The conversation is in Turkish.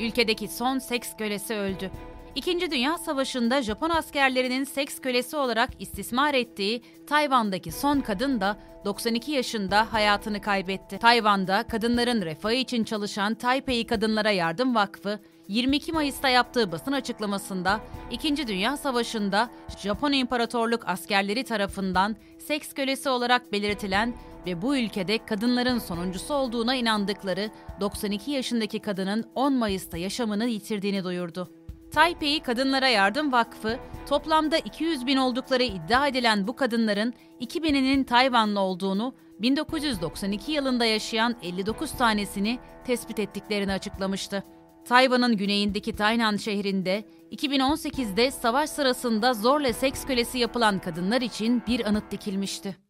Ülkedeki son seks kölesi öldü. İkinci Dünya Savaşı'nda Japon askerlerinin seks kölesi olarak istismar ettiği Tayvan'daki son kadın da 92 yaşında hayatını kaybetti. Tayvan'da kadınların refahı için çalışan Taipei Kadınlara Yardım Vakfı, 22 Mayıs'ta yaptığı basın açıklamasında İkinci Dünya Savaşı'nda Japon İmparatorluk askerleri tarafından seks kölesi olarak belirtilen ve bu ülkede kadınların sonuncusu olduğuna inandıkları 92 yaşındaki kadının 10 Mayıs'ta yaşamını yitirdiğini duyurdu. Taipei Kadınlara Yardım Vakfı, toplamda 200 bin oldukları iddia edilen bu kadınların 2000'inin Tayvanlı olduğunu, 1992 yılında yaşayan 59 tanesini tespit ettiklerini açıklamıştı. Tayvan'ın güneyindeki Taynan şehrinde 2018'de savaş sırasında zorla seks kölesi yapılan kadınlar için bir anıt dikilmişti.